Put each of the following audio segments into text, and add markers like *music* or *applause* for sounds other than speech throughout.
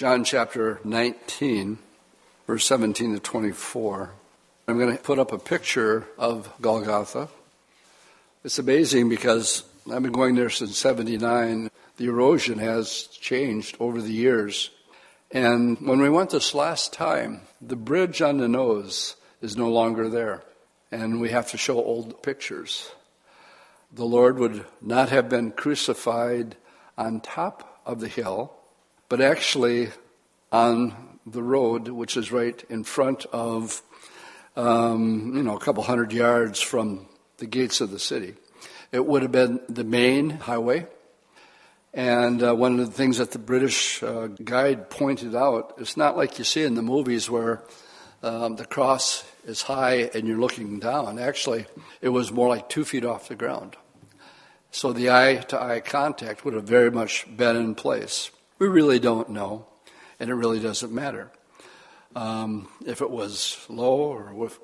John chapter 19, verse 17 to 24. I'm going to put up a picture of Golgotha. It's amazing because I've been going there since 79. The erosion has changed over the years. And when we went this last time, the bridge on the nose is no longer there. And we have to show old pictures. The Lord would not have been crucified on top of the hill, but actually on the road, which is right in front of, um, you know, a couple hundred yards from the gates of the city. It would have been the main highway. And uh, one of the things that the British uh, guide pointed out, it's not like you see in the movies where um, the cross is high and you're looking down. Actually, it was more like two feet off the ground. So the eye to eye contact would have very much been in place. We really don't know, and it really doesn't matter um, if it was low or if,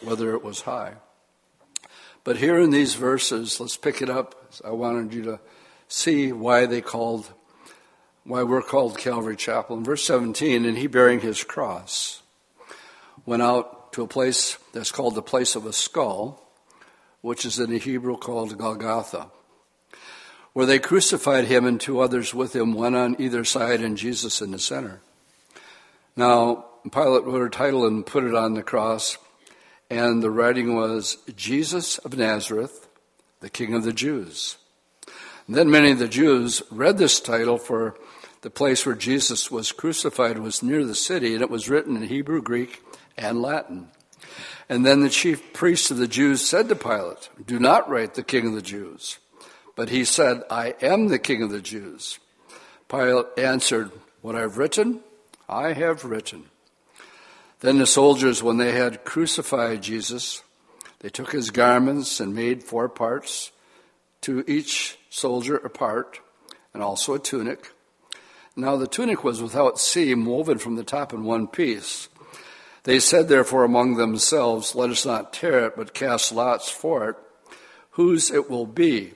whether it was high. But here in these verses, let's pick it up. I wanted you to see why they called, why we're called Calvary Chapel. In verse 17, and he bearing his cross went out to a place that's called the place of a skull, which is in the Hebrew called Golgotha, where they crucified him and two others with him, one on either side and Jesus in the center. Now, Pilate wrote a title and put it on the cross and the writing was Jesus of Nazareth, the King of the Jews. And then many of the Jews read this title for the place where Jesus was crucified was near the city, and it was written in Hebrew, Greek, and Latin. And then the chief priests of the Jews said to Pilate, Do not write the King of the Jews. But he said, I am the King of the Jews. Pilate answered, What I've written, I have written. Then the soldiers, when they had crucified Jesus, they took his garments and made four parts, to each soldier a part, and also a tunic. Now the tunic was without seam, woven from the top in one piece. They said therefore among themselves, Let us not tear it, but cast lots for it, whose it will be,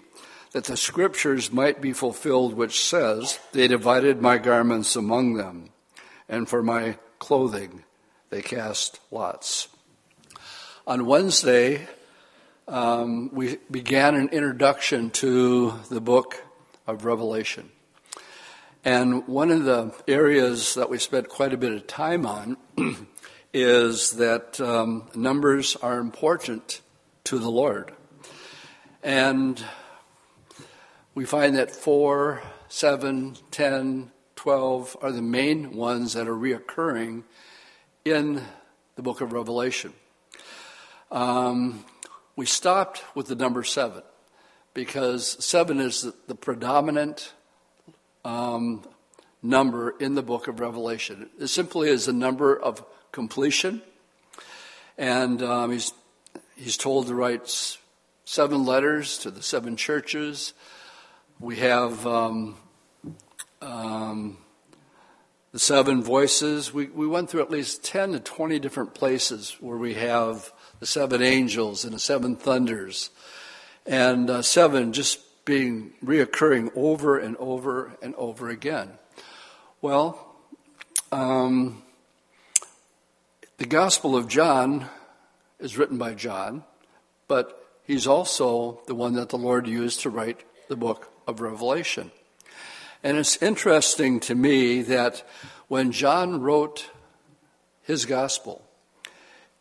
that the scriptures might be fulfilled, which says, They divided my garments among them, and for my clothing they cast lots. On Wednesday, um, we began an introduction to the book of Revelation. And one of the areas that we spent quite a bit of time on *clears throat* is that um, numbers are important to the Lord. And we find that 4, 7, 10, 12 are the main ones that are reoccurring in the book of Revelation. Um, we stopped with the number seven because seven is the, the predominant um, number in the book of Revelation. It simply is a number of completion, and um, he's he's told to write seven letters to the seven churches. We have um, um the seven voices. We, we went through at least 10 to 20 different places where we have the seven angels and the seven thunders. And uh, seven just being reoccurring over and over and over again. Well, um, the Gospel of John is written by John, but he's also the one that the Lord used to write the book of Revelation. And it's interesting to me that when John wrote his gospel,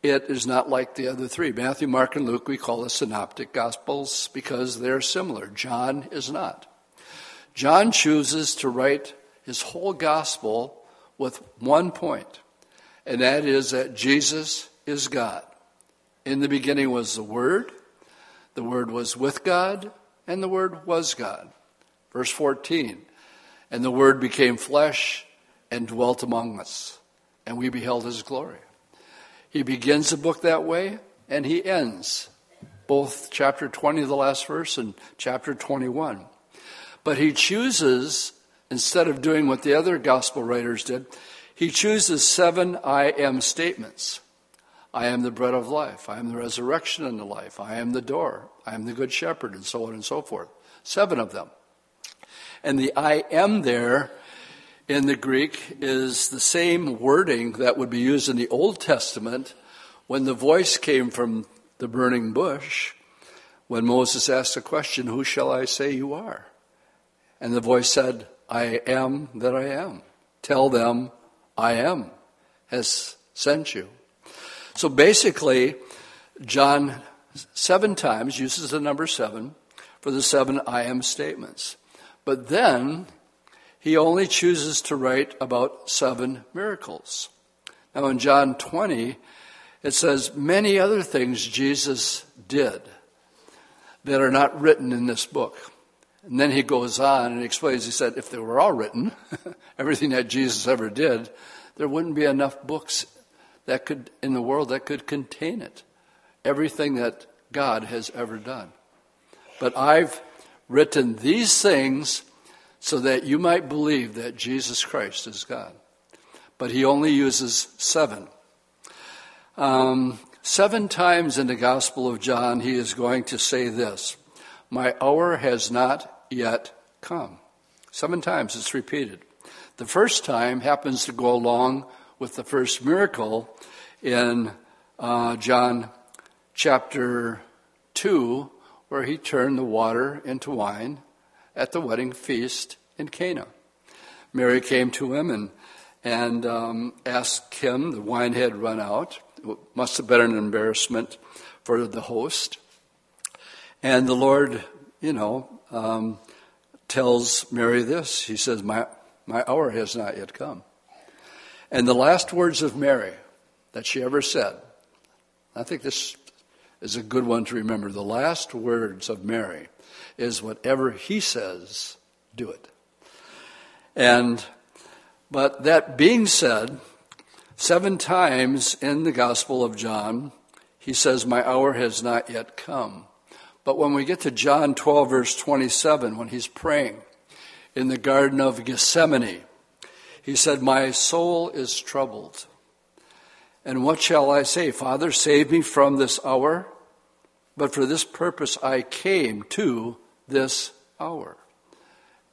it is not like the other three. Matthew, Mark, and Luke we call the synoptic gospels because they're similar. John is not. John chooses to write his whole gospel with one point, and that is that Jesus is God. In the beginning was the Word, the Word was with God, and the Word was God. Verse 14 and the Word became flesh and dwelt among us, and we beheld his glory. He begins the book that way, and he ends both chapter 20, the last verse, and chapter 21. But he chooses, instead of doing what the other gospel writers did, he chooses seven I am statements. I am the bread of life. I am the resurrection and the life. I am the door. I am the good shepherd, and so on and so forth. Seven of them. And the I am there in the Greek is the same wording that would be used in the Old Testament when the voice came from the burning bush when Moses asked the question, Who shall I say you are? And the voice said, I am that I am. Tell them, I am, has sent you. So basically, John seven times uses the number seven for the seven I am statements. But then he only chooses to write about seven miracles. Now in John 20, it says many other things Jesus did that are not written in this book. And then he goes on and explains, he said, if they were all written, *laughs* everything that Jesus ever did, there wouldn't be enough books that could, in the world that could contain it. Everything that God has ever done. But I've written these things so that you might believe that Jesus Christ is God. But he only uses seven. Um, seven times in the Gospel of John, he is going to say this My hour has not yet come. Seven times it's repeated. The first time happens to go along with the first miracle in uh, John chapter 2, where he turned the water into wine at the wedding feast in Cana. Mary came to him and, and um, asked him, the wine had run out. It must have been an embarrassment for the host. And the Lord, you know, um, tells Mary this. He says, my, my hour has not yet come. And the last words of Mary that she ever said, I think this is a good one to remember. The last words of Mary is whatever he says, do it. And, but that being said, seven times in the Gospel of John, he says, My hour has not yet come. But when we get to John 12, verse 27, when he's praying in the Garden of Gethsemane, he said, My soul is troubled. And what shall I say? Father, save me from this hour. But for this purpose I came to this hour.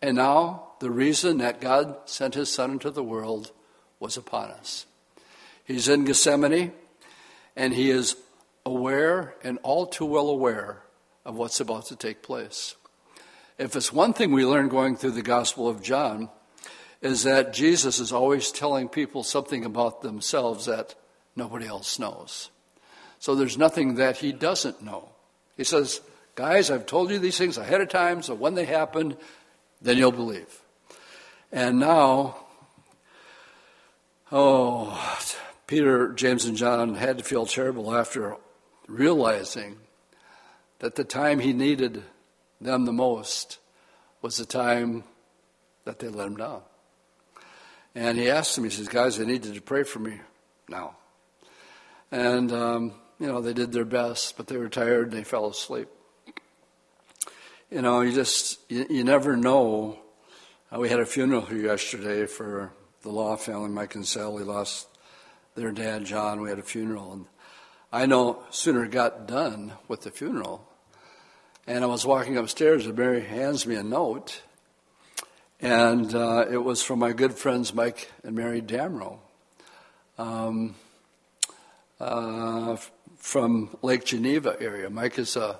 And now the reason that God sent his Son into the world was upon us. He's in Gethsemane, and he is aware and all too well aware of what's about to take place. If it's one thing we learn going through the Gospel of John, is that Jesus is always telling people something about themselves that nobody else knows. So there's nothing that he doesn't know. He says, Guys, I've told you these things ahead of time, so when they happen, then you'll believe. And now, oh, Peter, James, and John had to feel terrible after realizing that the time he needed them the most was the time that they let him down. And he asked them, he says, Guys, I need you to pray for me now. And, um, you know, they did their best, but they were tired and they fell asleep. You know, you just, you, you never know. Uh, we had a funeral here yesterday for the Law family. Mike and Sally lost their dad, John. We had a funeral. And I know sooner got done with the funeral. And I was walking upstairs and Mary hands me a note. And uh, it was from my good friends Mike and Mary Damrow. Um, uh, from Lake Geneva area. Mike is a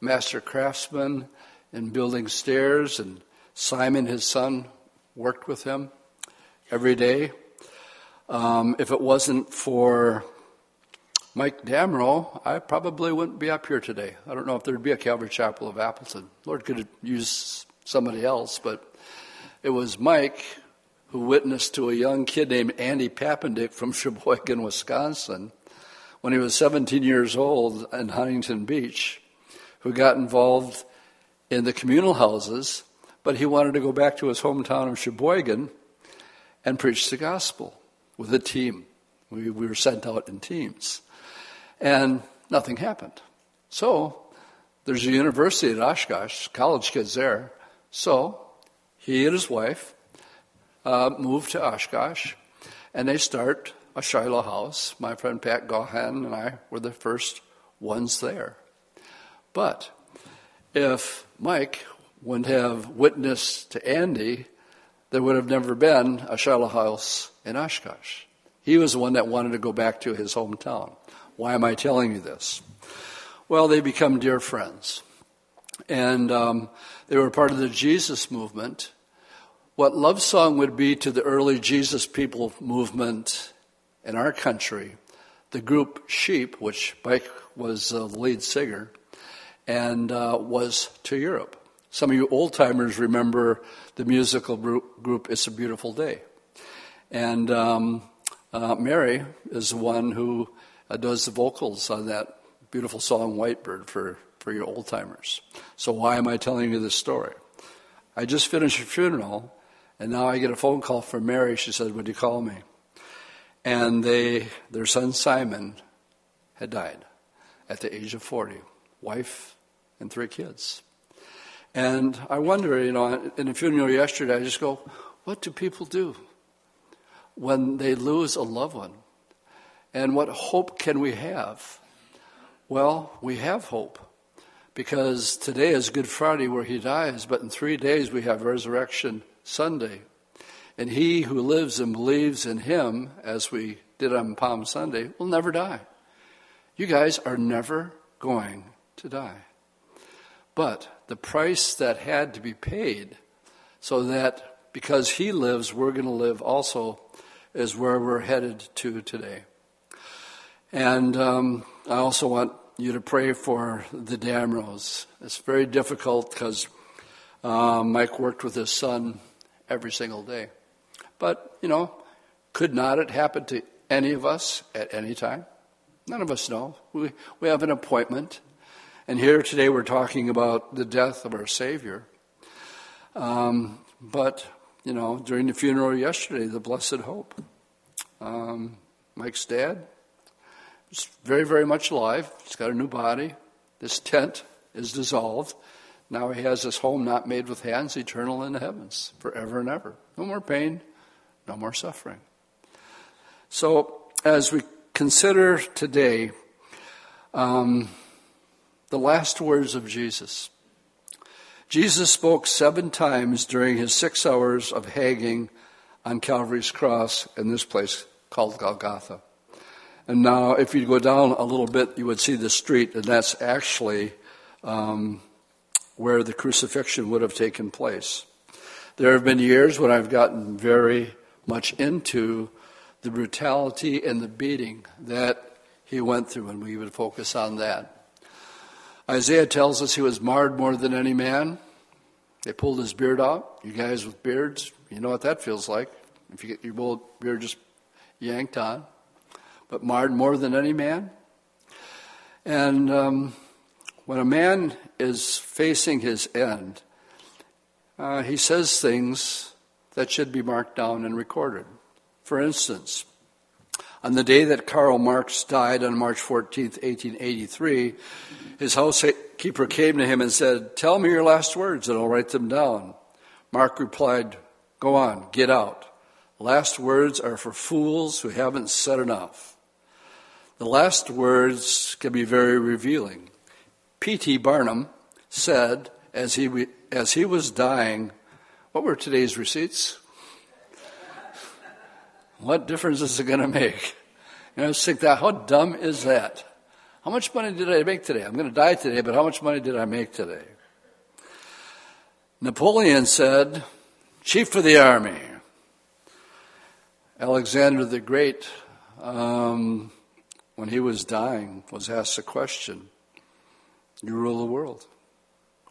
master craftsman in building stairs, and Simon, his son, worked with him every day. Um, if it wasn't for Mike Damrow, I probably wouldn't be up here today. I don't know if there'd be a Calvary Chapel of Appleton. Lord could used somebody else, but it was Mike who witnessed to a young kid named Andy Papendick from *laughs* Sheboygan, Wisconsin, when he was 17 years old in Huntington Beach, who got involved in the communal houses, but he wanted to go back to his hometown of Sheboygan and preach the gospel with a team. We, we were sent out in teams. And nothing happened. So there's a university at Oshkosh, college kids there. So he and his wife uh, moved to Oshkosh, and they start a Shiloh house. My friend Pat Gahan and I were the first ones there. But if Mike wouldn't have witnessed to Andy there would have never been a Shiloh house in Oshkosh. He was the one that wanted to go back to his hometown. Why am I telling you this? Well, they become dear friends. And um, they were part of the Jesus movement. What Love Song would be to the early Jesus People movement in our country, the group Sheep, which Mike was uh, the lead singer, and uh, was to Europe. Some of you old timers remember the musical group, It's a Beautiful Day. And um, uh, Mary is the one who uh, does the vocals on that beautiful song White Bird, for, for your old timers. So, why am I telling you this story? I just finished a funeral, and now I get a phone call from Mary. She said, Would you call me? And they, their son Simon had died at the age of 40, wife and three kids. And I wonder, you know, in a funeral yesterday, I just go, what do people do when they lose a loved one? And what hope can we have? Well, we have hope because today is Good Friday where he dies, but in three days we have Resurrection Sunday. And he who lives and believes in him, as we did on Palm Sunday, will never die. You guys are never going to die. But the price that had to be paid so that because he lives, we're going to live also is where we're headed to today. And um, I also want you to pray for the Damros. It's very difficult because uh, Mike worked with his son every single day. But, you know, could not it happen to any of us at any time? None of us know. We, we have an appointment. And here today we're talking about the death of our Savior. Um, but, you know, during the funeral yesterday, the Blessed Hope. Um, Mike's dad is very, very much alive. He's got a new body. This tent is dissolved. Now he has this home not made with hands, eternal in the heavens, forever and ever. No more pain, no more suffering. So, as we consider today um, the last words of Jesus, Jesus spoke seven times during his six hours of hanging on Calvary's cross in this place called Golgotha. And now, if you go down a little bit, you would see the street, and that's actually um, where the crucifixion would have taken place. There have been years when I've gotten very much into the brutality and the beating that he went through, and we would focus on that. Isaiah tells us he was marred more than any man. They pulled his beard out. You guys with beards, you know what that feels like. If you get your beard just yanked on. But marred more than any man. And um, when a man is facing his end, uh, he says things that should be marked down and recorded. For instance, on the day that Karl Marx died on March 14, 1883, his housekeeper came to him and said, Tell me your last words and I'll write them down. Mark replied, Go on, get out. Last words are for fools who haven't said enough. The last words can be very revealing. P.T. Barnum said, as he, as he was dying, what were today's receipts? What difference is it going to make? You know, think that, how dumb is that? How much money did I make today? I'm going to die today, but how much money did I make today? Napoleon said, Chief of the Army. Alexander the Great, um, when he was dying, was asked a question You rule the world.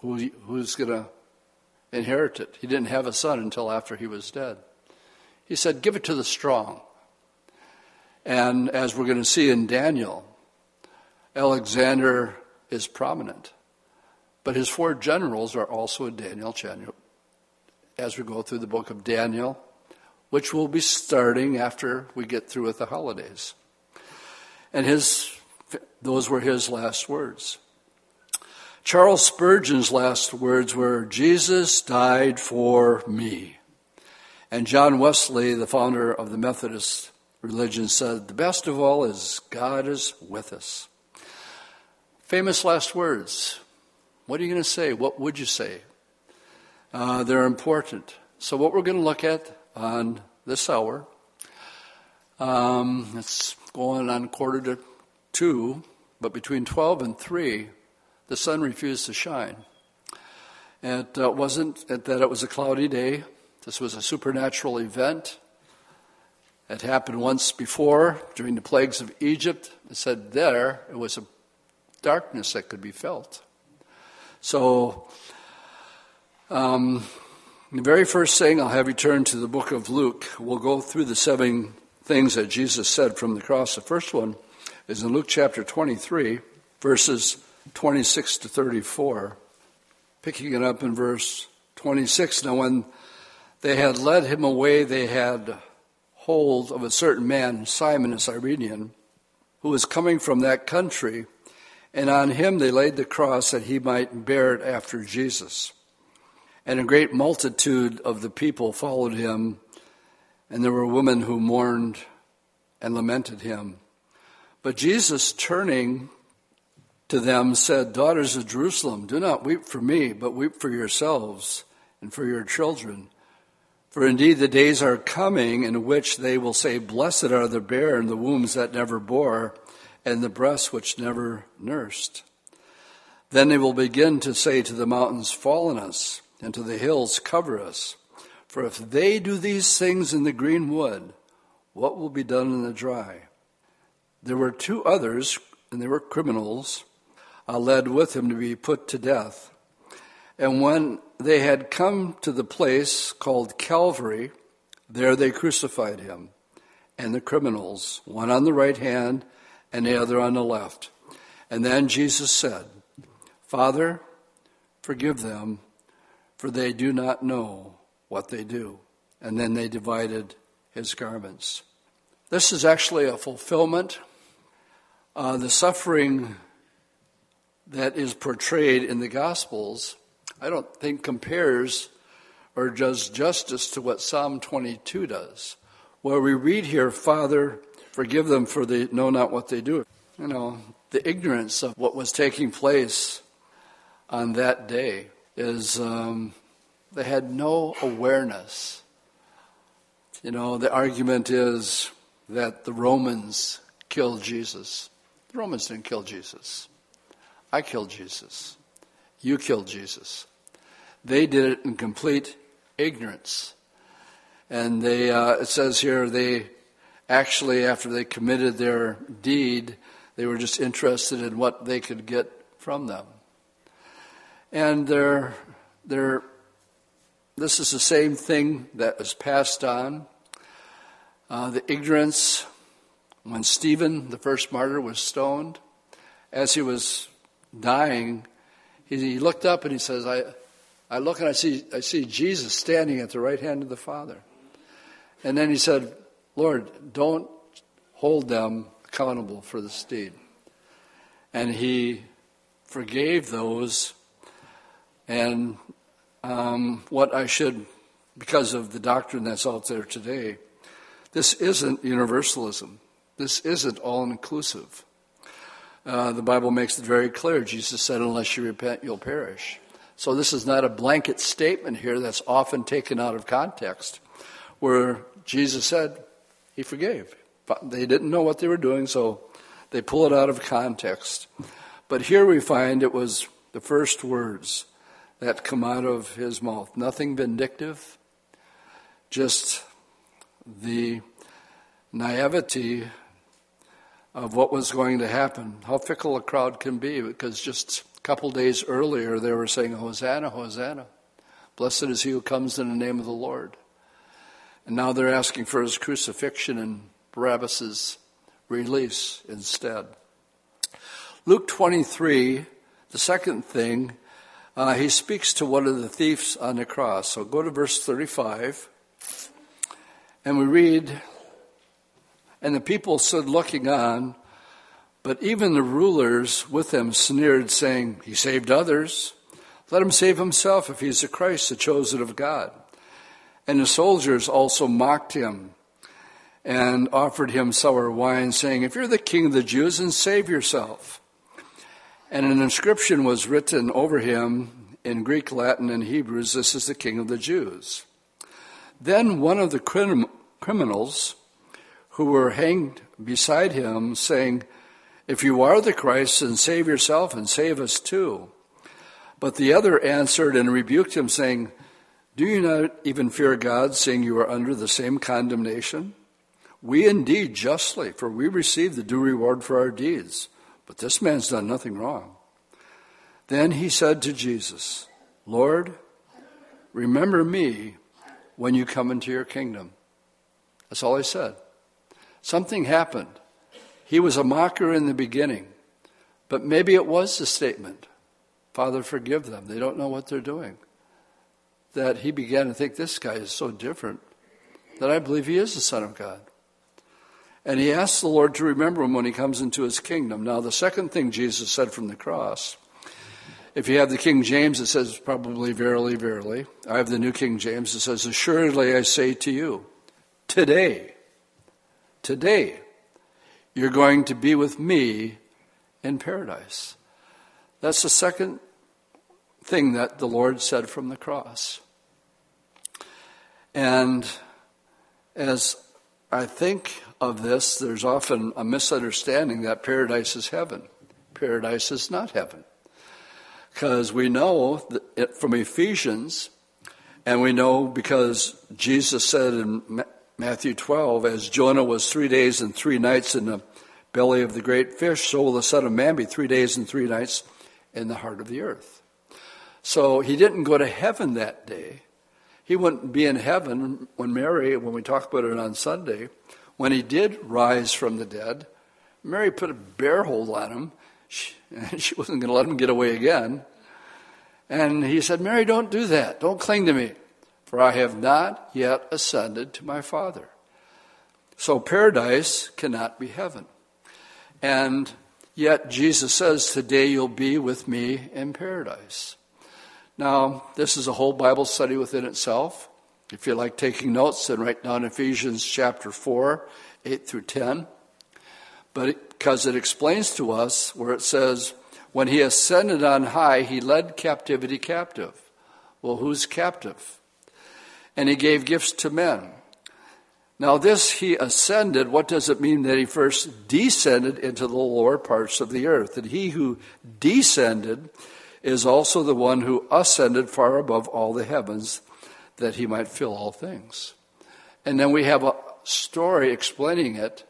Who, who's going to inherit it? He didn't have a son until after he was dead. He said, Give it to the strong. And as we're going to see in Daniel, Alexander is prominent. But his four generals are also in Daniel. As we go through the book of Daniel, which we'll be starting after we get through with the holidays. And his, those were his last words. Charles Spurgeon's last words were, Jesus died for me. And John Wesley, the founder of the Methodist religion, said, The best of all is God is with us. Famous last words. What are you going to say? What would you say? Uh, they're important. So, what we're going to look at on this hour, um, it's going on quarter to two, but between 12 and 3, the sun refused to shine. And It uh, wasn't that it was a cloudy day. This was a supernatural event. It happened once before during the plagues of Egypt. It said there it was a darkness that could be felt. So, um, the very first thing I'll have you turn to the book of Luke. We'll go through the seven things that Jesus said from the cross. The first one is in Luke chapter 23, verses 26 to 34. Picking it up in verse 26. Now, when they had led him away, they had hold of a certain man, Simon a Cyrenian, who was coming from that country, and on him they laid the cross that he might bear it after Jesus. And a great multitude of the people followed him, and there were women who mourned and lamented him. But Jesus, turning to them, said, Daughters of Jerusalem, do not weep for me, but weep for yourselves and for your children. For indeed the days are coming in which they will say, Blessed are the barren, and the wombs that never bore, and the breasts which never nursed. Then they will begin to say to the mountains, Fall on us, and to the hills, Cover us. For if they do these things in the green wood, what will be done in the dry? There were two others, and they were criminals, uh, led with him to be put to death. And when they had come to the place called Calvary, there they crucified him and the criminals, one on the right hand and the other on the left. And then Jesus said, Father, forgive them, for they do not know what they do. And then they divided his garments. This is actually a fulfillment uh, the suffering that is portrayed in the Gospels, I don't think compares or does justice to what Psalm 22 does, where we read here, Father, forgive them for they know not what they do. You know, the ignorance of what was taking place on that day is um, they had no awareness. You know, the argument is that the Romans killed Jesus. The Romans didn't kill Jesus. I killed Jesus. You killed Jesus. They did it in complete ignorance. And they, uh, it says here, they actually, after they committed their deed, they were just interested in what they could get from them. And they're, they're, this is the same thing that was passed on. Uh, the ignorance when Stephen, the first martyr, was stoned, as he was dying, he, he looked up and he says, I, I look and I see, I see Jesus standing at the right hand of the Father. And then he said, Lord, don't hold them accountable for this deed. And he forgave those. And um, what I should, because of the doctrine that's out there today, this isn't universalism. This isn't all inclusive. Uh, the Bible makes it very clear. Jesus said, Unless you repent, you'll perish. So this is not a blanket statement here that's often taken out of context, where Jesus said he forgave. But they didn't know what they were doing, so they pull it out of context. But here we find it was the first words that come out of his mouth. Nothing vindictive, just the naivety of what was going to happen, how fickle a crowd can be, because just a couple days earlier they were saying, Hosanna, Hosanna. Blessed is he who comes in the name of the Lord. And now they're asking for his crucifixion and Barabbas's release instead. Luke 23, the second thing, uh, he speaks to one of the thieves on the cross. So go to verse 35, and we read and the people stood looking on, but even the rulers with them sneered, saying, He saved others. Let him save himself if he is the Christ, the chosen of God. And the soldiers also mocked him and offered him sour wine, saying, If you're the king of the Jews, then save yourself. And an inscription was written over him in Greek, Latin, and Hebrews This is the king of the Jews. Then one of the crim- criminals who were hanged beside him, saying, If you are the Christ, then save yourself and save us too. But the other answered and rebuked him, saying, Do you not even fear God, seeing you are under the same condemnation? We indeed justly, for we receive the due reward for our deeds. But this man's done nothing wrong. Then he said to Jesus, Lord, remember me when you come into your kingdom. That's all he said. Something happened. He was a mocker in the beginning, but maybe it was the statement Father, forgive them. They don't know what they're doing. That he began to think this guy is so different that I believe he is the Son of God. And he asks the Lord to remember him when he comes into his kingdom. Now, the second thing Jesus said from the cross, if you have the King James, it says probably, verily, verily. I have the New King James, it says, assuredly I say to you, today, today, you're going to be with me in paradise. That's the second thing that the Lord said from the cross. And as I think of this, there's often a misunderstanding that paradise is heaven. Paradise is not heaven. Because we know from Ephesians, and we know because Jesus said in Matthew 12, as Jonah was three days and three nights in the belly of the great fish, so will the Son of Man be three days and three nights in the heart of the earth. So he didn't go to heaven that day. He wouldn't be in heaven when Mary, when we talk about it on Sunday, when he did rise from the dead, Mary put a bear hold on him, and *laughs* she wasn't going to let him get away again. And he said, Mary, don't do that. Don't cling to me, for I have not yet ascended to my Father. So paradise cannot be heaven. And yet Jesus says, Today you'll be with me in paradise. Now, this is a whole Bible study within itself. If you like taking notes, then write down Ephesians chapter 4, 8 through 10. But because it, it explains to us where it says, when he ascended on high, he led captivity captive. Well, who's captive? And he gave gifts to men. Now, this he ascended, what does it mean that he first descended into the lower parts of the earth? That he who descended is also the one who ascended far above all the heavens that he might fill all things. And then we have a story explaining it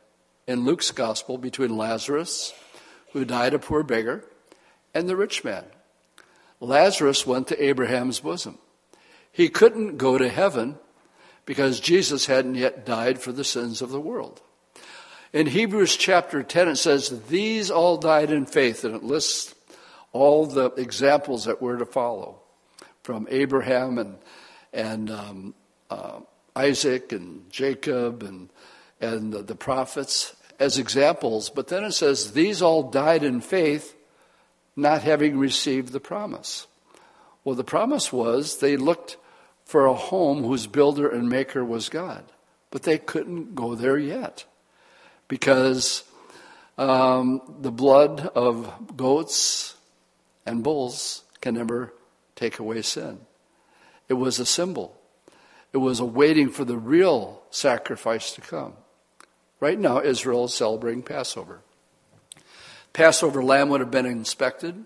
in Luke's gospel between Lazarus, who died a poor beggar, and the rich man. Lazarus went to Abraham's bosom. He couldn't go to heaven because Jesus hadn't yet died for the sins of the world. In Hebrews chapter 10, it says, These all died in faith, and it lists all the examples that were to follow from Abraham and and um, uh, Isaac and Jacob and, and the, the prophets as examples. But then it says, These all died in faith, not having received the promise. Well, the promise was they looked for a home whose builder and maker was God. But they couldn't go there yet because um, the blood of goats and bulls can never take away sin. It was a symbol. It was a waiting for the real sacrifice to come. Right now, Israel is celebrating Passover. Passover lamb would have been inspected.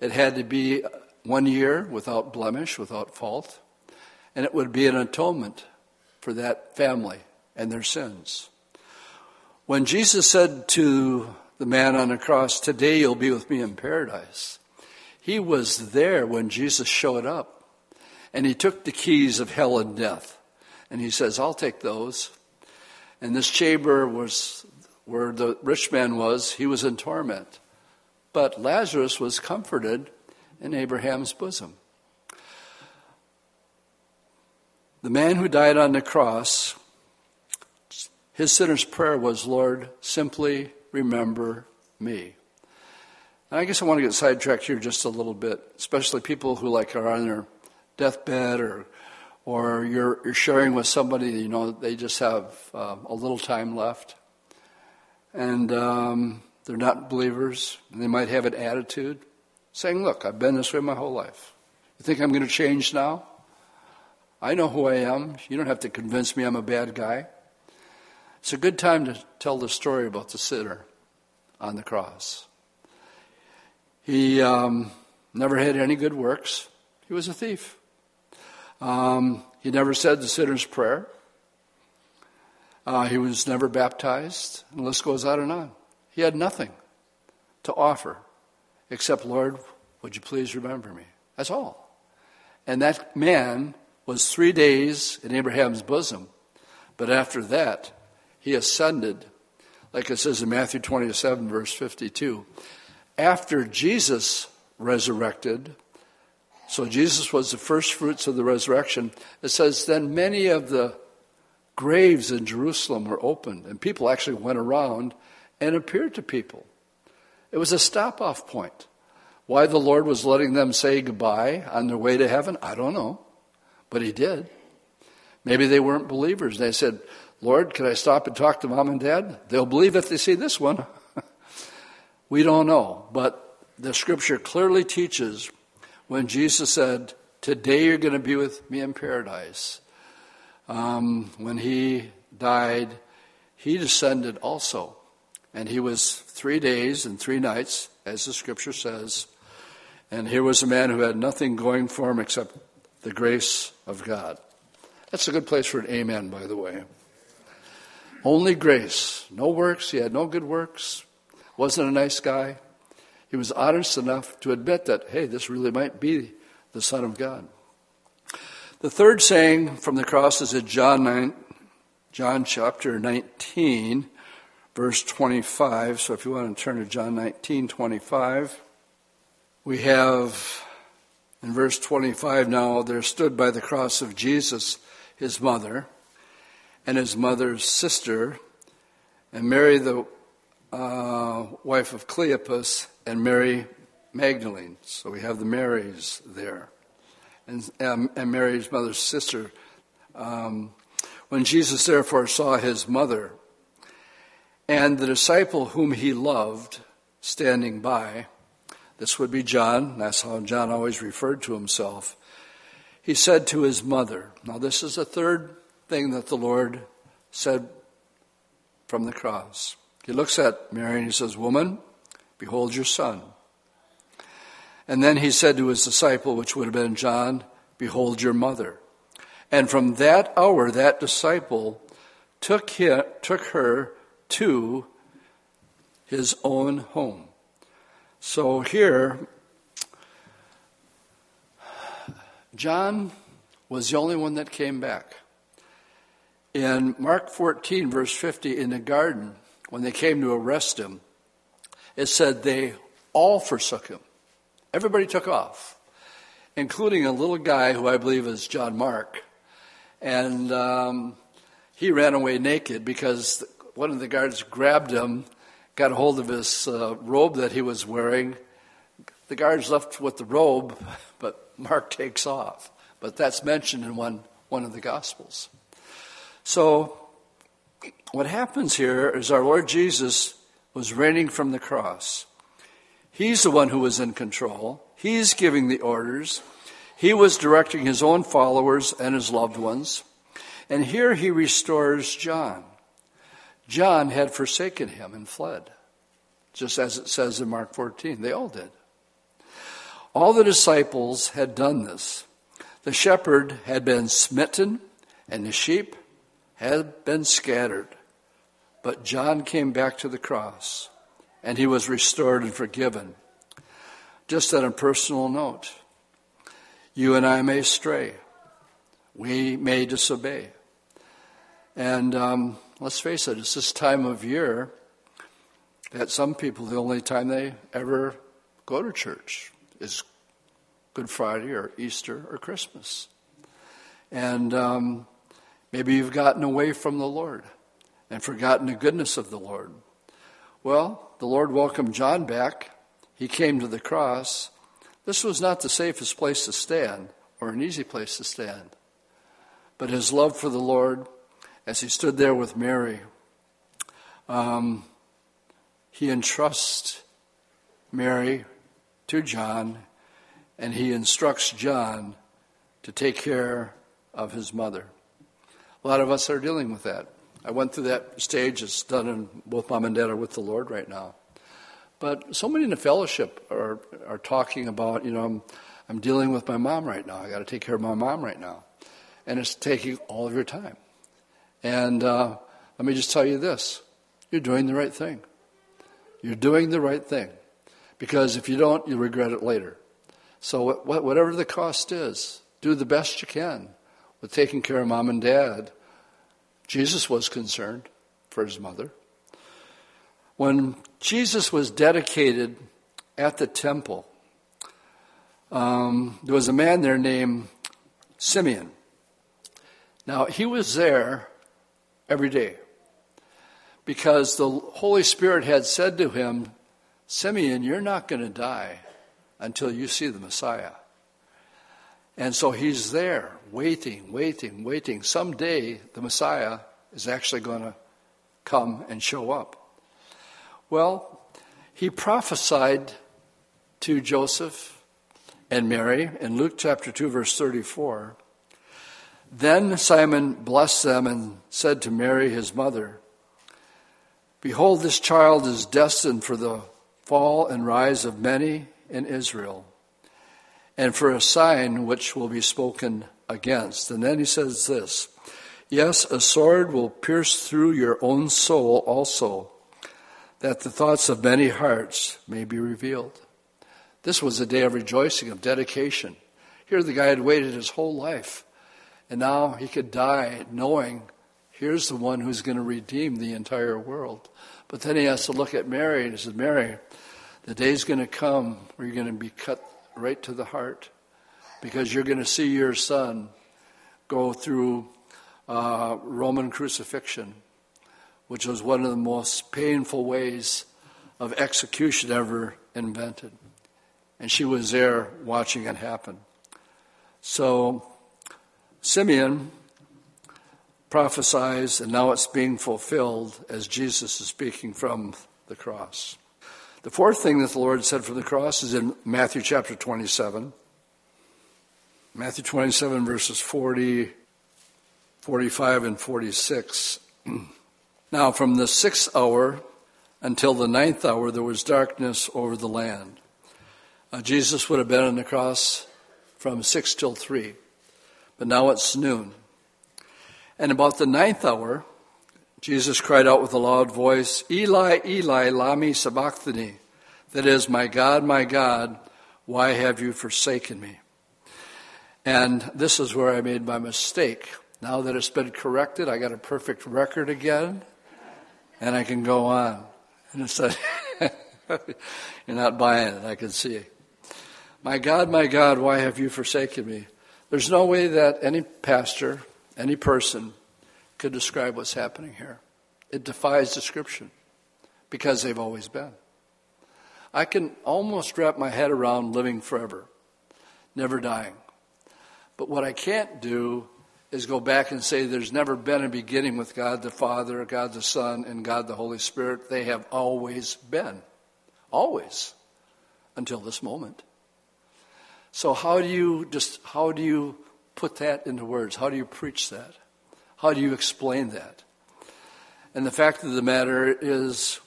It had to be one year without blemish, without fault, and it would be an atonement for that family and their sins. When Jesus said to the man on the cross, Today you'll be with me in paradise, he was there when Jesus showed up. And he took the keys of hell and death. And he says, I'll take those. And this chamber was where the rich man was, he was in torment. But Lazarus was comforted in Abraham's bosom. The man who died on the cross, his sinner's prayer was, Lord, simply remember me. And I guess I want to get sidetracked here just a little bit, especially people who like are on their deathbed or or you're, you're sharing with somebody, you know, they just have um, a little time left. And um, they're not believers, and they might have an attitude saying, Look, I've been this way my whole life. You think I'm going to change now? I know who I am. You don't have to convince me I'm a bad guy. It's a good time to tell the story about the sinner on the cross. He um, never had any good works. He was a thief. Um, he never said the sinner's prayer. Uh, he was never baptized. And the list goes on and on. He had nothing to offer except, Lord, would you please remember me? That's all. And that man was three days in Abraham's bosom. But after that, he ascended, like it says in Matthew 27, verse 52. After Jesus resurrected, so Jesus was the first fruits of the resurrection, it says, then many of the graves in Jerusalem were opened, and people actually went around and appeared to people. It was a stop off point. Why the Lord was letting them say goodbye on their way to heaven, I don't know. But He did. Maybe they weren't believers. They said, Lord, can I stop and talk to mom and dad? They'll believe if they see this one. *laughs* we don't know. But the scripture clearly teaches when Jesus said, Today you're going to be with me in paradise. Um, when he died, he descended also. And he was three days and three nights, as the scripture says. And here was a man who had nothing going for him except the grace of God. That's a good place for an amen, by the way. Only grace. No works. He had no good works. Wasn't a nice guy. He was honest enough to admit that, hey, this really might be the Son of God. The third saying from the cross is in John 9, John chapter 19, verse 25. So if you want to turn to John 19, 25, we have in verse 25 now, there stood by the cross of Jesus his mother and his mother's sister, and Mary, the uh, wife of Cleopas, and Mary Magdalene. So we have the Marys there. And, um, and Mary's mother's sister. Um, when Jesus therefore saw his mother and the disciple whom he loved standing by, this would be John, that's how John always referred to himself. He said to his mother, now this is the third thing that the Lord said from the cross. He looks at Mary and he says, Woman, behold your son. And then he said to his disciple, which would have been John, Behold your mother. And from that hour, that disciple took, him, took her to his own home. So here, John was the only one that came back. In Mark 14, verse 50, in the garden, when they came to arrest him, it said they all forsook him. Everybody took off, including a little guy who I believe is John Mark. And um, he ran away naked because one of the guards grabbed him, got a hold of his uh, robe that he was wearing. The guards left with the robe, but Mark takes off. But that's mentioned in one, one of the Gospels. So, what happens here is our Lord Jesus was reigning from the cross. He's the one who was in control. He's giving the orders. He was directing his own followers and his loved ones. And here he restores John. John had forsaken him and fled, just as it says in Mark 14. They all did. All the disciples had done this. The shepherd had been smitten, and the sheep had been scattered. But John came back to the cross, and he was restored and forgiven. Just on a personal note, you and I may stray, we may disobey. And um, let's face it, it's this time of year that some people, the only time they ever go to church is Good Friday or Easter or Christmas. And um, maybe you've gotten away from the Lord and forgotten the goodness of the Lord. Well, the Lord welcomed John back. He came to the cross. This was not the safest place to stand or an easy place to stand. But his love for the Lord, as he stood there with Mary, um, he entrusts Mary to John, and he instructs John to take care of his mother. A lot of us are dealing with that. I went through that stage. It's done, and both mom and dad are with the Lord right now. But so many in the fellowship are, are talking about, you know, I'm, I'm dealing with my mom right now. I got to take care of my mom right now. And it's taking all of your time. And uh, let me just tell you this you're doing the right thing. You're doing the right thing. Because if you don't, you'll regret it later. So, whatever the cost is, do the best you can with taking care of mom and dad. Jesus was concerned for his mother. When Jesus was dedicated at the temple, um, there was a man there named Simeon. Now, he was there every day because the Holy Spirit had said to him, Simeon, you're not going to die until you see the Messiah. And so he's there, waiting, waiting, waiting. Someday the Messiah is actually going to come and show up. Well, he prophesied to Joseph and Mary in Luke chapter 2, verse 34. Then Simon blessed them and said to Mary, his mother, Behold, this child is destined for the fall and rise of many in Israel, and for a sign which will be spoken against. And then he says this Yes, a sword will pierce through your own soul also, that the thoughts of many hearts may be revealed. This was a day of rejoicing, of dedication. Here the guy had waited his whole life, and now he could die knowing here's the one who's going to redeem the entire world. But then he has to look at Mary and he says, Mary, the day's going to come where you're going to be cut right to the heart because you're going to see your son go through uh, Roman crucifixion, which was one of the most painful ways of execution ever invented. And she was there watching it happen. So Simeon prophesies, and now it's being fulfilled as Jesus is speaking from the cross. The fourth thing that the Lord said from the cross is in Matthew chapter 27. Matthew 27, verses 40, 45, and 46. *clears throat* now, from the sixth hour until the ninth hour, there was darkness over the land. Uh, Jesus would have been on the cross from 6 till 3, but now it's noon. And about the ninth hour, Jesus cried out with a loud voice, Eli, Eli, lami sabachthani. That is, my God, my God, why have you forsaken me? And this is where I made my mistake. Now that it's been corrected, I got a perfect record again, and I can go on. And it's like, *laughs* you're not buying it, I can see. My God, my God, why have you forsaken me? There's no way that any pastor, any person could describe what's happening here. It defies description because they've always been. I can almost wrap my head around living forever, never dying. But what I can't do is go back and say there's never been a beginning with God the Father, God the Son, and God the Holy Spirit. They have always been. Always. Until this moment. So how do you just how do you put that into words? How do you preach that? How do you explain that? And the fact of the matter is,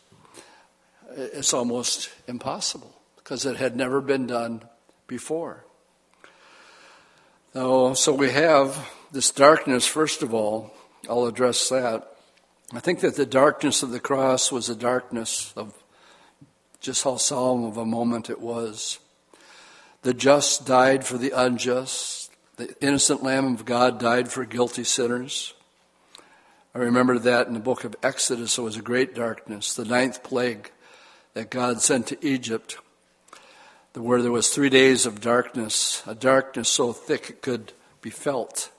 it's almost impossible because it had never been done before. Oh, so we have this darkness, first of all. I'll address that. I think that the darkness of the cross was a darkness of just how solemn of a moment it was. The just died for the unjust. The innocent Lamb of God died for guilty sinners. I remember that in the book of Exodus, it was a great darkness, the ninth plague that God sent to Egypt, where there was three days of darkness, a darkness so thick it could be felt.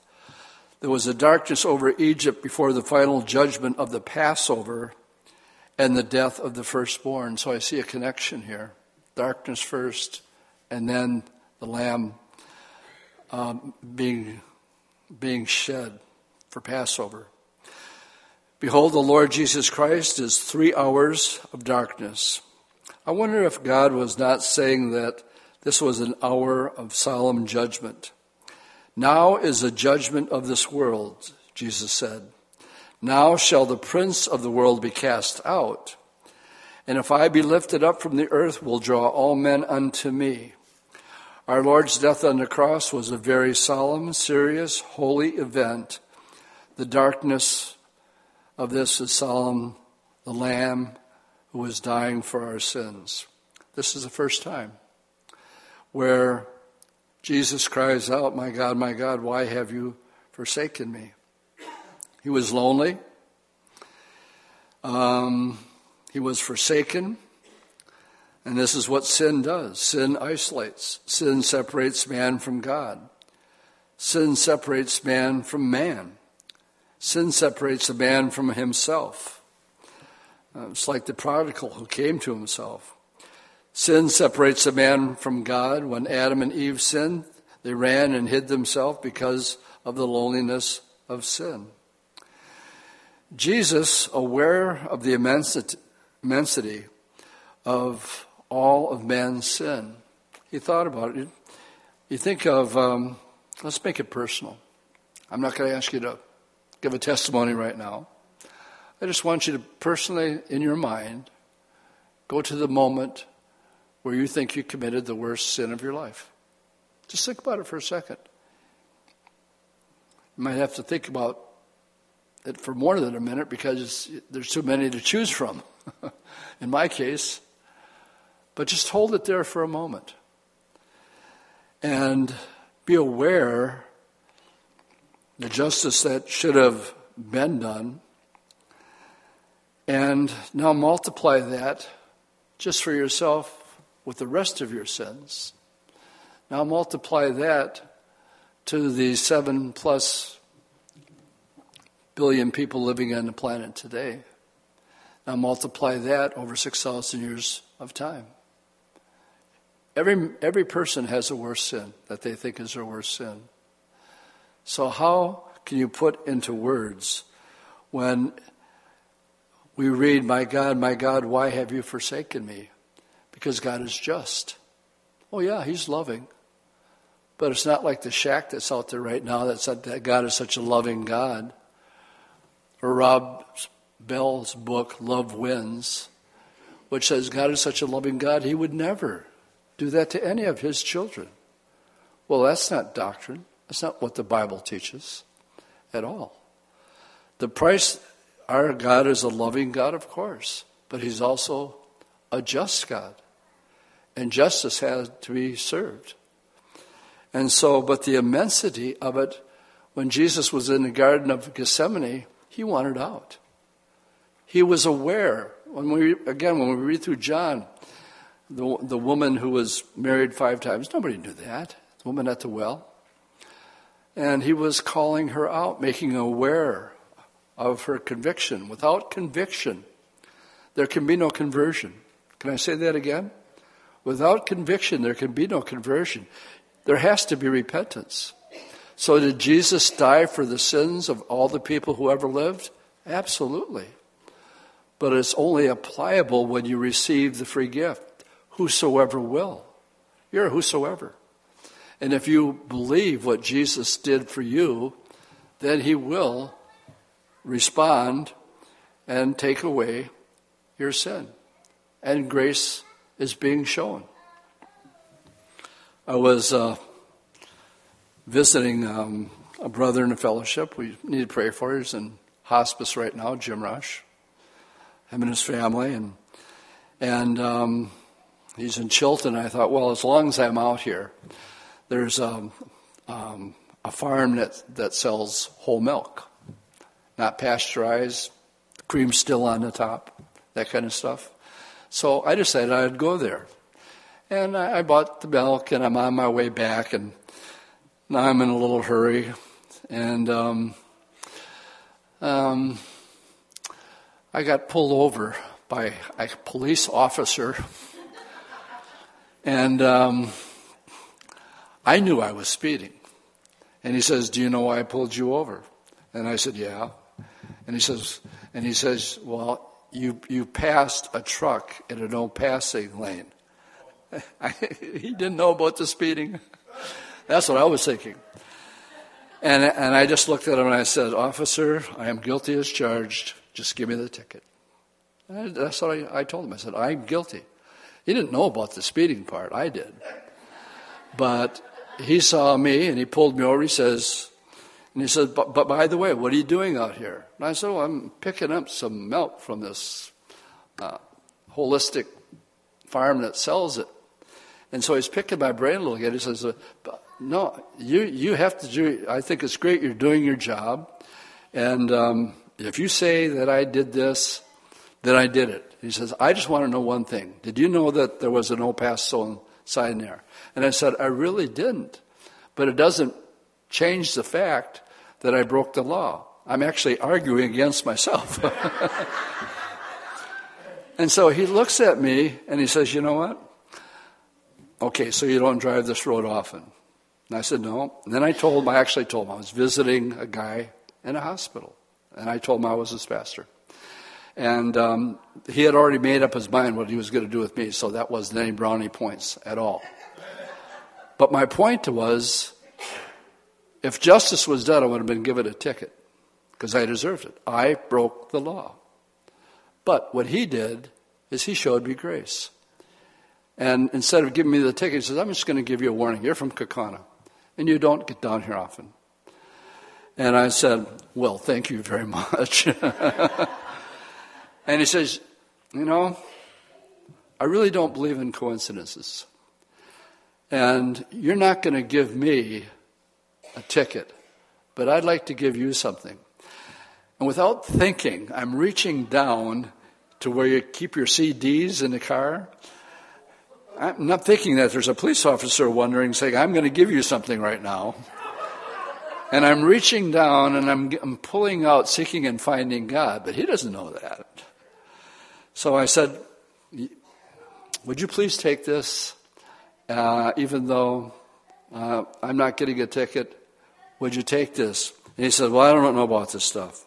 There was a darkness over Egypt before the final judgment of the Passover and the death of the firstborn. So I see a connection here. Darkness first, and then the lamb um, being, being shed for Passover. Behold, the Lord Jesus Christ is three hours of darkness. I wonder if God was not saying that this was an hour of solemn judgment. Now is the judgment of this world, Jesus said. Now shall the prince of the world be cast out. And if I be lifted up from the earth, will draw all men unto me. Our Lord's death on the cross was a very solemn, serious, holy event. The darkness of this is solemn, the Lamb who was dying for our sins. This is the first time where Jesus cries out, My God, my God, why have you forsaken me? He was lonely. Um, he was forsaken. And this is what sin does sin isolates, sin separates man from God, sin separates man from man, sin separates a man from himself. Uh, it's like the prodigal who came to himself. Sin separates a man from God. When Adam and Eve sinned, they ran and hid themselves because of the loneliness of sin. Jesus, aware of the immensity of all of man's sin, he thought about it. You think of, um, let's make it personal. I'm not going to ask you to give a testimony right now. I just want you to personally, in your mind, go to the moment where you think you committed the worst sin of your life. Just think about it for a second. You might have to think about it for more than a minute because there's too many to choose from, *laughs* in my case. But just hold it there for a moment. And be aware the justice that should have been done. And now multiply that just for yourself with the rest of your sins. Now multiply that to the seven plus billion people living on the planet today. Now multiply that over 6,000 years of time. Every, every person has a worse sin that they think is their worst sin. So, how can you put into words when we read, My God, my God, why have you forsaken me? because God is just. Oh, yeah, He's loving. But it's not like the shack that's out there right now that said that God is such a loving God. Or Rob Bell's book, Love Wins, which says God is such a loving God, He would never do that to any of His children. Well, that's not doctrine. That's not what the Bible teaches at all. The price, our God is a loving God, of course, but He's also a just God and justice had to be served. And so, but the immensity of it, when Jesus was in the Garden of Gethsemane, he wanted out. He was aware. When we, again, when we read through John, the, the woman who was married five times, nobody knew that. The woman at the well. And he was calling her out, making aware of her conviction. Without conviction, there can be no conversion. Can I say that again? Without conviction, there can be no conversion. There has to be repentance. So, did Jesus die for the sins of all the people who ever lived? Absolutely. But it's only applicable when you receive the free gift. Whosoever will. You're whosoever. And if you believe what Jesus did for you, then he will respond and take away your sin. And grace is being shown. I was uh, visiting um, a brother in a fellowship we need to pray for. He's in hospice right now, Jim Rush, him and his family, and and um, he's in Chilton. I thought, well, as long as I'm out here, there's a, um, a farm that that sells whole milk, not pasteurized, cream still on the top, that kind of stuff. So I decided I'd go there. And I bought the milk, and I'm on my way back, and now I'm in a little hurry. And um, um, I got pulled over by a police officer. and um, I knew I was speeding. And he says, Do you know why I pulled you over? And I said, Yeah. And he says, and he says, Well, you, you passed a truck in a no passing lane. *laughs* He didn't know about the speeding. That's what I was thinking. And, and I just looked at him and I said, Officer, I am guilty as charged. Just give me the ticket. And that's what I, I told him. I said, I'm guilty. He didn't know about the speeding part. I did. But he saw me and he pulled me over. He says, and he said, but, but by the way, what are you doing out here? And I said, I'm picking up some milk from this uh, holistic farm that sells it. And so he's picking my brain a little bit. He says, no, you, you have to do, I think it's great you're doing your job. And um, if you say that I did this, then I did it. He says, I just want to know one thing. Did you know that there was a no pass zone sign there? And I said, I really didn't. But it doesn't change the fact that I broke the law. I'm actually arguing against myself. *laughs* and so he looks at me and he says, You know what? Okay, so you don't drive this road often. And I said, No. And then I told him, I actually told him I was visiting a guy in a hospital. And I told him I was his pastor. And um, he had already made up his mind what he was going to do with me, so that wasn't any brownie points at all. But my point was if justice was done, I would have been given a ticket because I deserved it. I broke the law. But what he did is he showed me grace. And instead of giving me the ticket, he says, I'm just going to give you a warning. You're from Kaukauna, and you don't get down here often. And I said, Well, thank you very *laughs* much. and he says, You know, I really don't believe in coincidences. And you're not going to give me a ticket, but I'd like to give you something. And without thinking, I'm reaching down to where you keep your CDs in the car. I'm not thinking that there's a police officer wondering, saying, I'm going to give you something right now. And I'm reaching down and I'm, I'm pulling out Seeking and Finding God, but he doesn't know that. So I said, Would you please take this, uh, even though uh, I'm not getting a ticket? Would you take this? And he said, Well, I don't know about this stuff.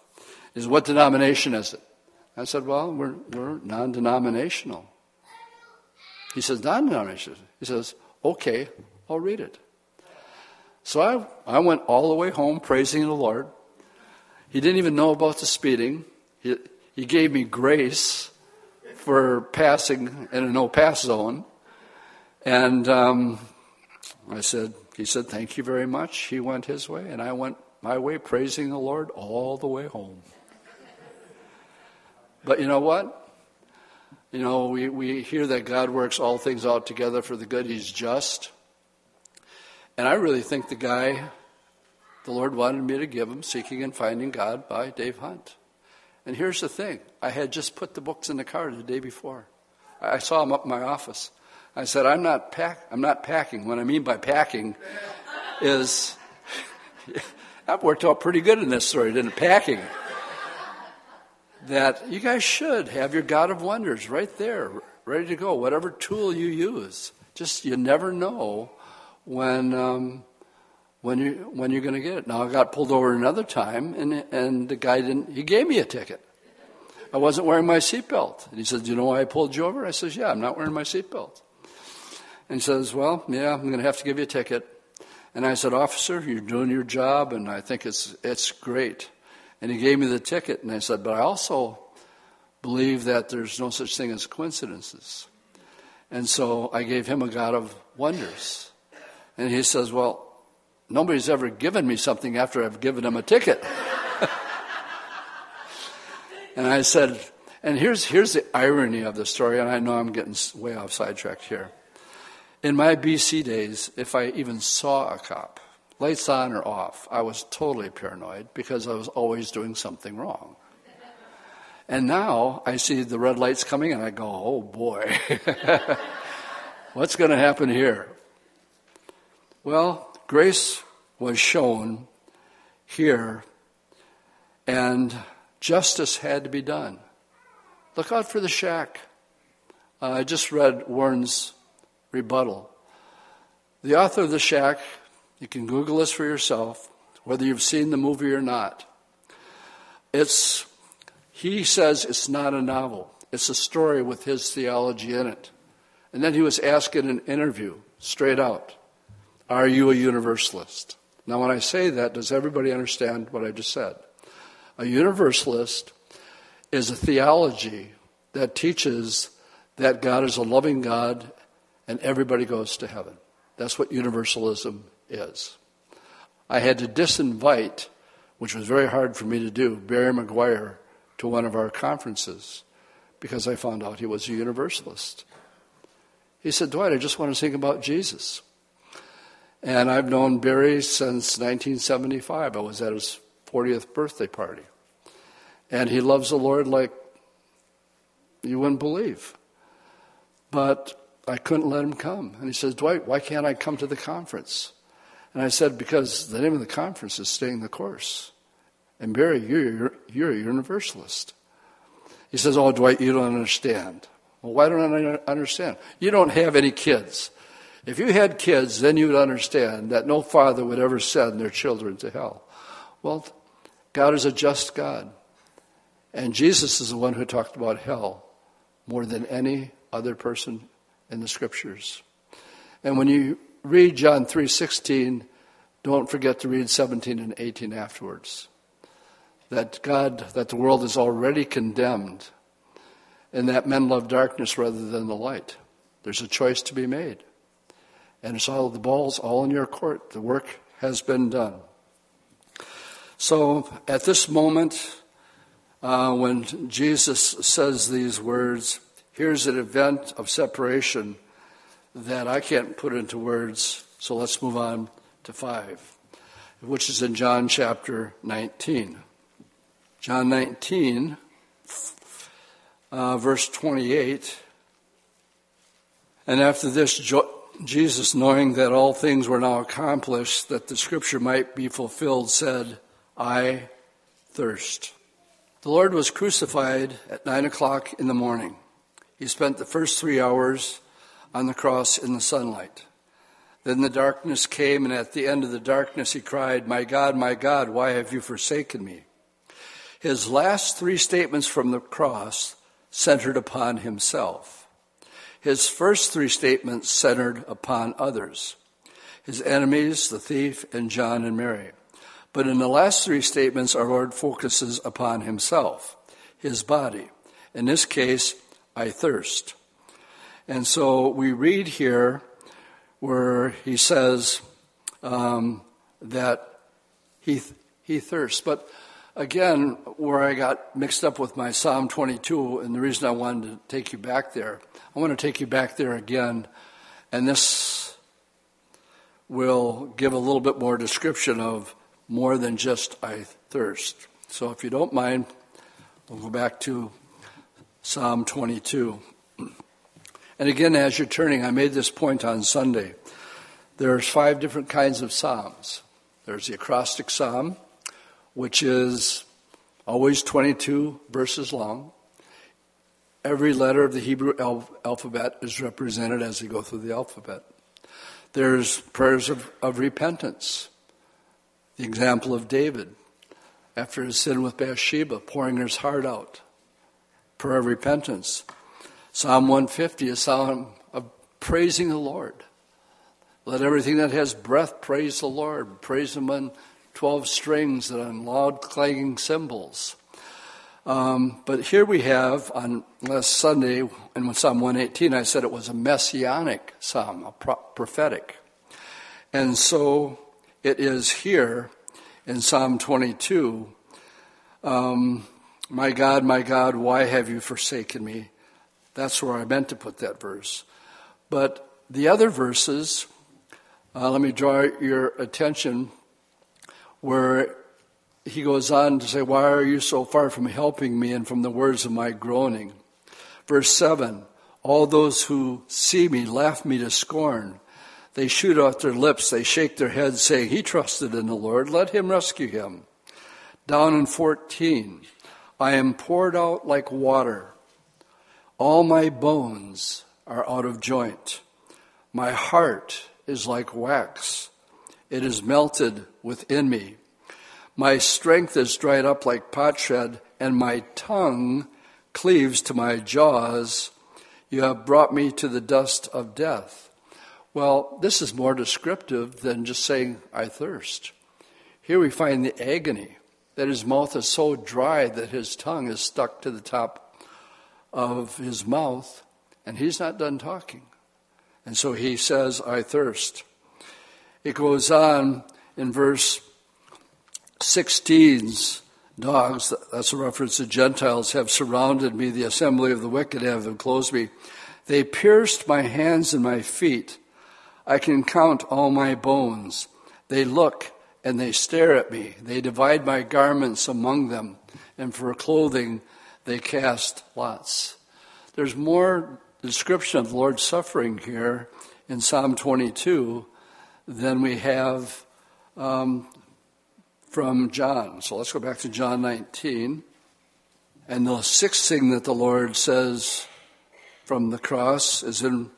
He said, What denomination is it? I said, Well, we're, we're non denominational. He says, Non denominational. He says, Okay, I'll read it. So I, I went all the way home praising the Lord. He didn't even know about the speeding. He, he gave me grace for passing in a no pass zone. And um, I said, he said, Thank you very much. He went his way, and I went my way, praising the Lord all the way home. But you know what? You know, we, we hear that God works all things out together for the good. He's just. And I really think the guy, the Lord wanted me to give him Seeking and Finding God by Dave Hunt. And here's the thing I had just put the books in the car the day before. I saw him up in my office. I said, I'm not, pack, I'm not packing. What I mean by packing is *laughs* that worked out pretty good in this story, didn't it? Packing. That you guys should have your God of Wonders right there, ready to go, whatever tool you use. Just, you never know when, um, when, you, when you're going to get it. Now, I got pulled over another time, and, and the guy didn't, he gave me a ticket. I wasn't wearing my seatbelt. And he said, you know why I pulled you over? I says, Yeah, I'm not wearing my seatbelt. And he says, Well, yeah, I'm going to have to give you a ticket. And I said, Officer, you're doing your job, and I think it's, it's great. And he gave me the ticket, and I said, But I also believe that there's no such thing as coincidences. And so I gave him a God of wonders. And he says, Well, nobody's ever given me something after I've given him a ticket. *laughs* and I said, and here's, here's the irony of the story, and I know I'm getting way off sidetracked here. In my BC days, if I even saw a cop, lights on or off, I was totally paranoid because I was always doing something wrong. And now I see the red lights coming and I go, oh boy, *laughs* what's going to happen here? Well, grace was shown here and justice had to be done. Look out for the shack. Uh, I just read Warren's rebuttal. The author of The Shack, you can Google this for yourself, whether you've seen the movie or not. It's, he says it's not a novel, it's a story with his theology in it. And then he was asked in an interview, straight out, Are you a universalist? Now, when I say that, does everybody understand what I just said? A universalist is a theology that teaches that God is a loving God and everybody goes to heaven. That's what universalism is. I had to disinvite, which was very hard for me to do, Barry McGuire to one of our conferences because I found out he was a universalist. He said, Dwight, I just want to think about Jesus. And I've known Barry since 1975. I was at his 40th birthday party. And he loves the Lord like you wouldn't believe. But I couldn't let him come. And he says, Dwight, why can't I come to the conference? And I said, because the name of the conference is Staying the Course. And Barry, you're, you're a universalist. He says, Oh, Dwight, you don't understand. Well, why don't I understand? You don't have any kids. If you had kids, then you would understand that no father would ever send their children to hell. Well, God is a just God. And Jesus is the one who talked about hell more than any other person in the scriptures. And when you read John 3:16, don't forget to read 17 and 18 afterwards. That God, that the world is already condemned, and that men love darkness rather than the light. There's a choice to be made. And it's all the balls all in your court. The work has been done. So at this moment, uh, when Jesus says these words, here's an event of separation that I can't put into words. So let's move on to five, which is in John chapter 19. John 19, uh, verse 28. And after this, jo- Jesus, knowing that all things were now accomplished, that the scripture might be fulfilled, said, I thirst. The Lord was crucified at nine o'clock in the morning. He spent the first three hours on the cross in the sunlight. Then the darkness came, and at the end of the darkness he cried, My God, my God, why have you forsaken me? His last three statements from the cross centered upon himself. His first three statements centered upon others his enemies, the thief, and John and Mary. But in the last three statements, our Lord focuses upon himself, his body. In this case, I thirst. And so we read here where he says um, that he, he thirsts. But again, where I got mixed up with my Psalm 22, and the reason I wanted to take you back there, I want to take you back there again, and this will give a little bit more description of more than just I thirst. So if you don't mind, we'll go back to Psalm 22. And again, as you're turning, I made this point on Sunday. There's five different kinds of psalms. There's the acrostic psalm, which is always 22 verses long. Every letter of the Hebrew al- alphabet is represented as they go through the alphabet. There's prayers of, of repentance. The example of David after his sin with Bathsheba, pouring his heart out. Prayer of repentance. Psalm 150, a psalm of praising the Lord. Let everything that has breath praise the Lord. Praise Him on 12 strings and on loud clanging cymbals. Um, but here we have on last Sunday in Psalm 118, I said it was a messianic psalm, a pro- prophetic. And so it is here in Psalm 22 um, My God, my God, why have you forsaken me? That's where I meant to put that verse. But the other verses, uh, let me draw your attention where he goes on to say, Why are you so far from helping me and from the words of my groaning? Verse 7 All those who see me laugh me to scorn. They shoot out their lips, they shake their heads, saying, He trusted in the Lord, let him rescue him. Down in 14, I am poured out like water. All my bones are out of joint. My heart is like wax. It is melted within me. My strength is dried up like potsherd, and my tongue cleaves to my jaws. You have brought me to the dust of death. Well, this is more descriptive than just saying, I thirst. Here we find the agony that his mouth is so dry that his tongue is stuck to the top of his mouth, and he's not done talking. And so he says, I thirst. It goes on in verse 16's dogs, that's a reference to Gentiles, have surrounded me, the assembly of the wicked have enclosed me. They pierced my hands and my feet. I can count all my bones. They look and they stare at me. They divide my garments among them, and for clothing they cast lots. There's more description of the Lord's suffering here in Psalm 22 than we have um, from John. So let's go back to John 19. And the sixth thing that the Lord says from the cross is in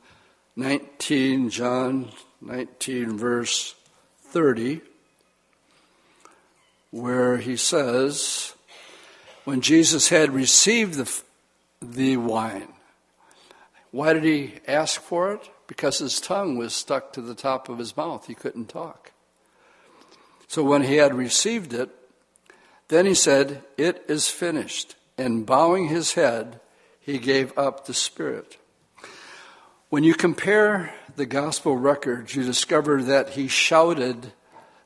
19, John 19, verse 30, where he says, When Jesus had received the, the wine, why did he ask for it? Because his tongue was stuck to the top of his mouth. He couldn't talk. So when he had received it, then he said, It is finished. And bowing his head, he gave up the spirit. When you compare the gospel records, you discover that he shouted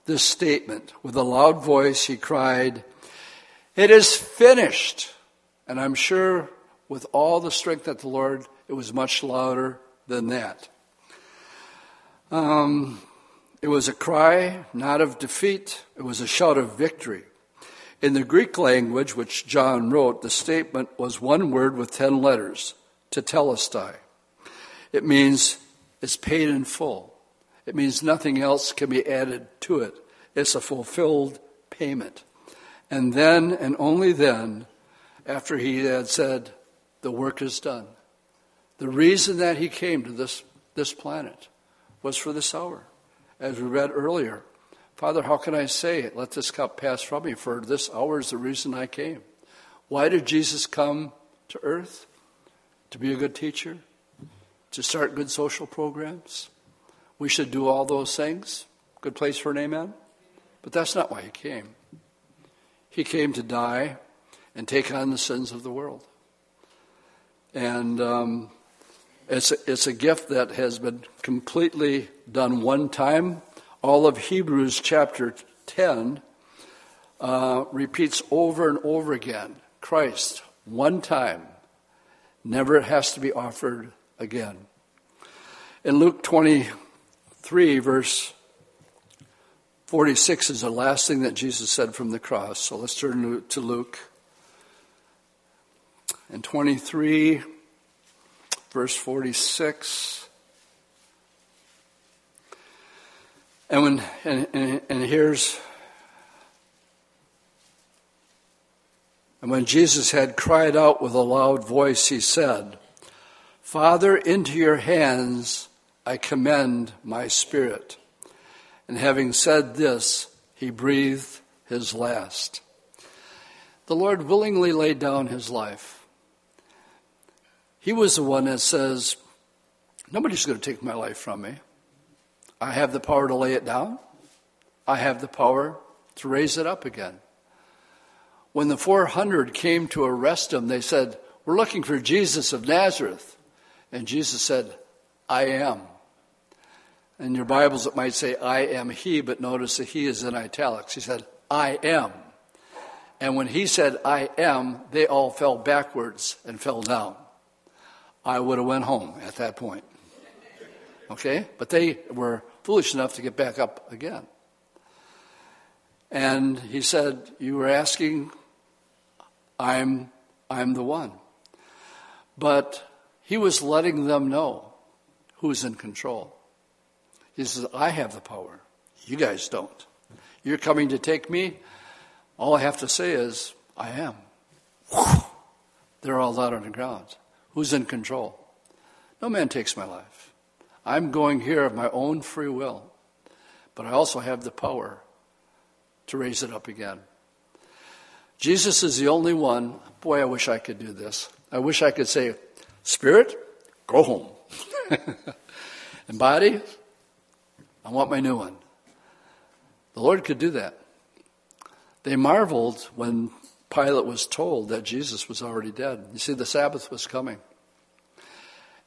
this statement. With a loud voice, he cried, It is finished. And I'm sure with all the strength that the Lord, it was much louder than that. Um, it was a cry not of defeat, it was a shout of victory. In the Greek language, which John wrote, the statement was one word with ten letters, tetelestai. It means it's paid in full. It means nothing else can be added to it. It's a fulfilled payment. And then, and only then, after he had said, the work is done. The reason that he came to this, this planet was for this hour. As we read earlier, Father, how can I say, it? let this cup pass from me? For this hour is the reason I came. Why did Jesus come to earth? To be a good teacher? to start good social programs. We should do all those things. Good place for an amen. But that's not why he came. He came to die and take on the sins of the world. And um, it's, a, it's a gift that has been completely done one time. All of Hebrews chapter 10 uh, repeats over and over again Christ, one time, never has to be offered again. In Luke 23, verse 46 is the last thing that Jesus said from the cross. So let's turn to Luke. And 23, verse 46. And when and, and, and here's and when Jesus had cried out with a loud voice, he said, Father, into your hands I commend my spirit. And having said this, he breathed his last. The Lord willingly laid down his life. He was the one that says, Nobody's going to take my life from me. I have the power to lay it down, I have the power to raise it up again. When the 400 came to arrest him, they said, We're looking for Jesus of Nazareth. And Jesus said, I am. In your Bibles, it might say, I am he, but notice that he is in italics. He said, I am. And when he said, I am, they all fell backwards and fell down. I would have went home at that point. Okay? But they were foolish enough to get back up again. And he said, You were asking, I'm, I'm the one. But he was letting them know who's in control. He says, I have the power. You guys don't. You're coming to take me. All I have to say is, I am. They're all out on the ground. Who's in control? No man takes my life. I'm going here of my own free will, but I also have the power to raise it up again. Jesus is the only one. Boy, I wish I could do this. I wish I could say, Spirit, go home. *laughs* and body, I want my new one. The Lord could do that. They marveled when Pilate was told that Jesus was already dead. You see, the Sabbath was coming.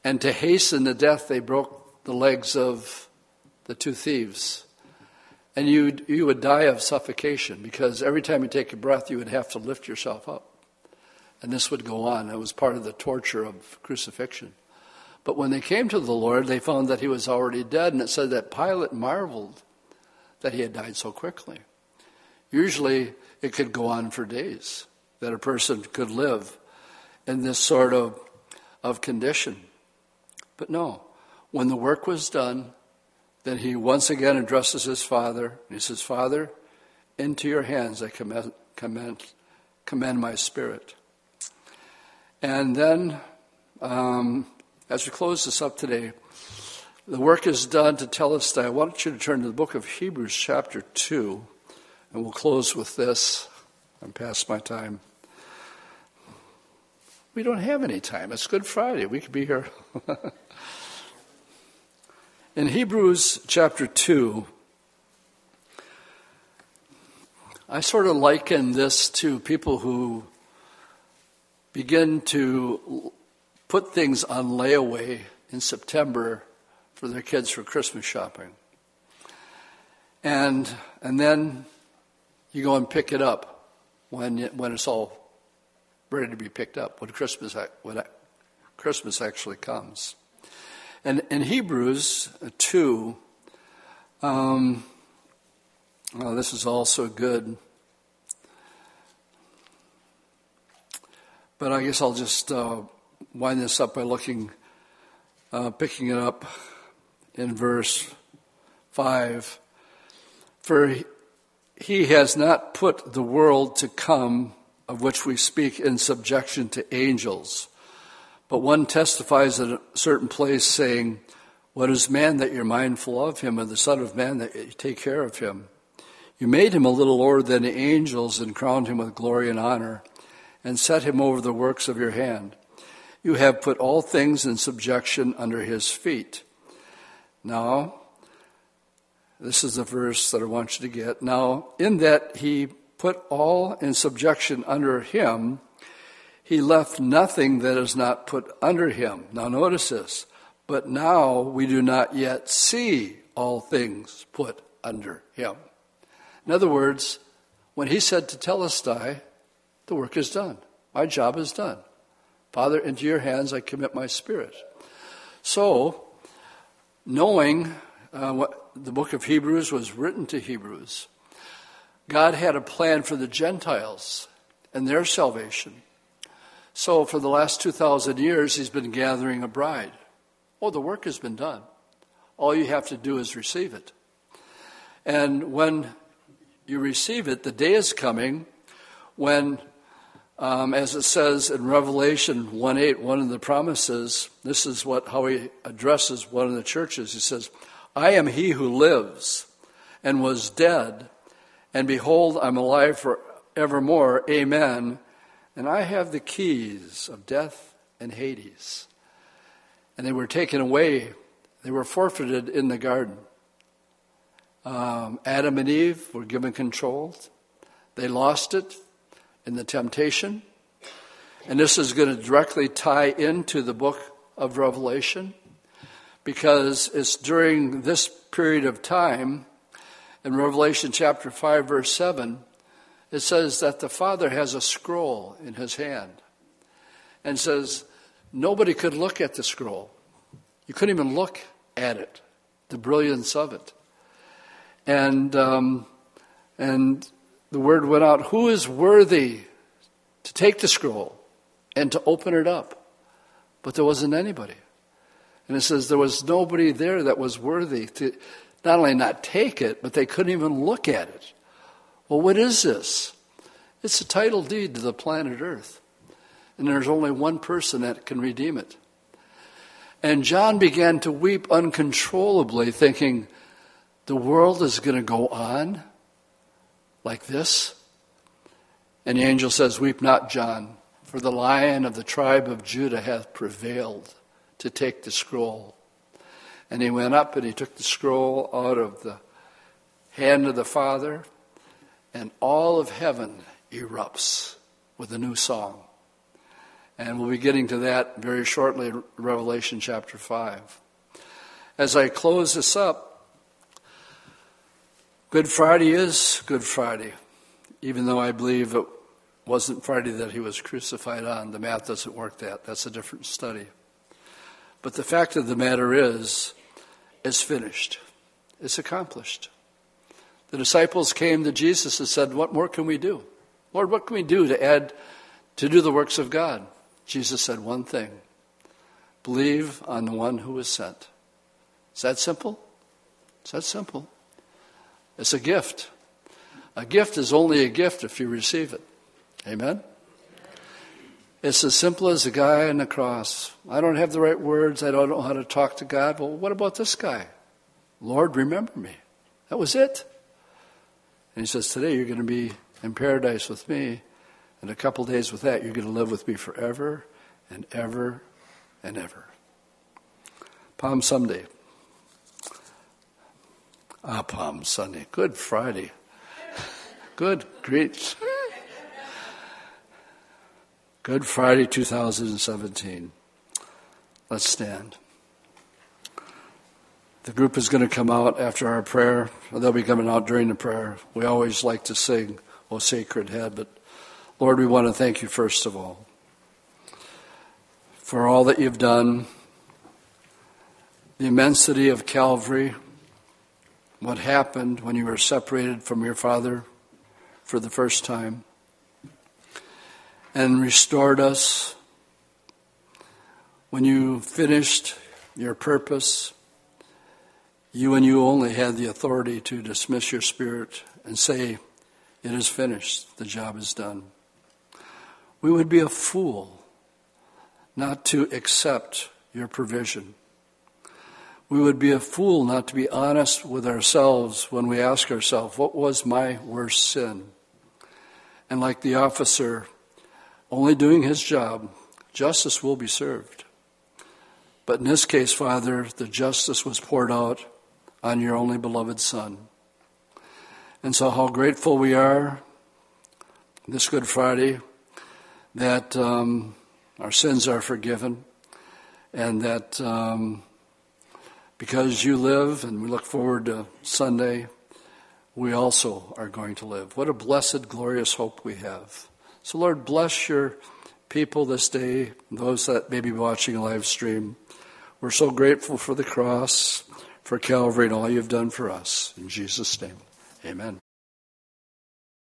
And to hasten the death, they broke the legs of the two thieves. And you you would die of suffocation because every time you take a breath, you would have to lift yourself up. And this would go on. It was part of the torture of crucifixion. But when they came to the Lord, they found that he was already dead, and it said that Pilate marveled that he had died so quickly. Usually, it could go on for days, that a person could live in this sort of, of condition. But no, when the work was done, then he once again addresses his father. and He says, Father, into your hands I commend, commend, commend my spirit. And then um, as we close this up today, the work is done to tell us that. I want you to turn to the book of Hebrews, chapter 2, and we'll close with this. I'm past my time. We don't have any time. It's Good Friday. We could be here. *laughs* In Hebrews chapter 2, I sort of liken this to people who begin to put things on layaway in September for their kids for Christmas shopping. And, and then you go and pick it up when, when it's all ready to be picked up, when Christmas, when Christmas actually comes. And in Hebrews 2, um, well, this is also good. But I guess I'll just uh, wind this up by looking, uh, picking it up in verse 5. For he has not put the world to come of which we speak in subjection to angels. But one testifies at a certain place, saying, What is man that you're mindful of him, and the Son of Man that you take care of him? You made him a little lower than the angels and crowned him with glory and honor, and set him over the works of your hand. You have put all things in subjection under his feet. Now, this is the verse that I want you to get. Now, in that he put all in subjection under him, he left nothing that is not put under him. Now, notice this. But now we do not yet see all things put under him. In other words, when he said tetelestai, the work is done. My job is done. Father, into your hands I commit my spirit. So, knowing uh, what the book of Hebrews was written to Hebrews, God had a plan for the Gentiles and their salvation. So, for the last 2,000 years, He's been gathering a bride. Oh, the work has been done. All you have to do is receive it. And when you receive it, the day is coming when um, as it says in Revelation 1 8, one of the promises, this is what how he addresses one of the churches. He says, I am he who lives and was dead, and behold, I'm alive for evermore. Amen. And I have the keys of death and Hades. And they were taken away, they were forfeited in the garden. Um, Adam and Eve were given control, they lost it in the temptation. And this is going to directly tie into the book of Revelation because it's during this period of time in Revelation chapter 5, verse 7, it says that the Father has a scroll in his hand and says nobody could look at the scroll. You couldn't even look at it, the brilliance of it. And, um, and the word went out Who is worthy to take the scroll and to open it up? But there wasn't anybody. And it says there was nobody there that was worthy to not only not take it, but they couldn't even look at it. Well, what is this? It's a title deed to the planet Earth. And there's only one person that can redeem it. And John began to weep uncontrollably, thinking, the world is going to go on like this. And the angel says, Weep not, John, for the lion of the tribe of Judah hath prevailed to take the scroll And he went up and he took the scroll out of the hand of the Father, and all of heaven erupts with a new song. And we'll be getting to that very shortly, Revelation chapter 5. As I close this up, Good Friday is Good Friday, even though I believe it wasn't Friday that he was crucified on. The math doesn't work that. That's a different study. But the fact of the matter is, it's finished. It's accomplished. The disciples came to Jesus and said, What more can we do? Lord, what can we do to add to do the works of God? Jesus said one thing believe on the one who was sent. Is that simple? Is that simple? It's a gift. A gift is only a gift if you receive it. Amen? It's as simple as a guy on the cross. I don't have the right words. I don't know how to talk to God. Well, what about this guy? Lord, remember me. That was it. And he says, Today you're going to be in paradise with me. And a couple days with that, you're going to live with me forever and ever and ever. Palm Sunday. Ah, Palm Sunday. Good Friday. Good, great. Good Friday 2017. Let's stand. The group is going to come out after our prayer. They'll be coming out during the prayer. We always like to sing, O Sacred Head, but Lord, we want to thank you first of all for all that you've done, the immensity of Calvary, what happened when you were separated from your Father for the first time, and restored us when you finished your purpose you and you only had the authority to dismiss your spirit and say, It is finished, the job is done. We would be a fool not to accept your provision. We would be a fool not to be honest with ourselves when we ask ourselves, What was my worst sin? And like the officer, only doing his job, justice will be served. But in this case, Father, the justice was poured out on your only beloved Son. And so, how grateful we are this Good Friday that um, our sins are forgiven and that um, because you live and we look forward to Sunday, we also are going to live. What a blessed, glorious hope we have. So, Lord, bless your people this day, those that may be watching a live stream. We're so grateful for the cross for Calvary and all you've done for us. In Jesus' name, amen.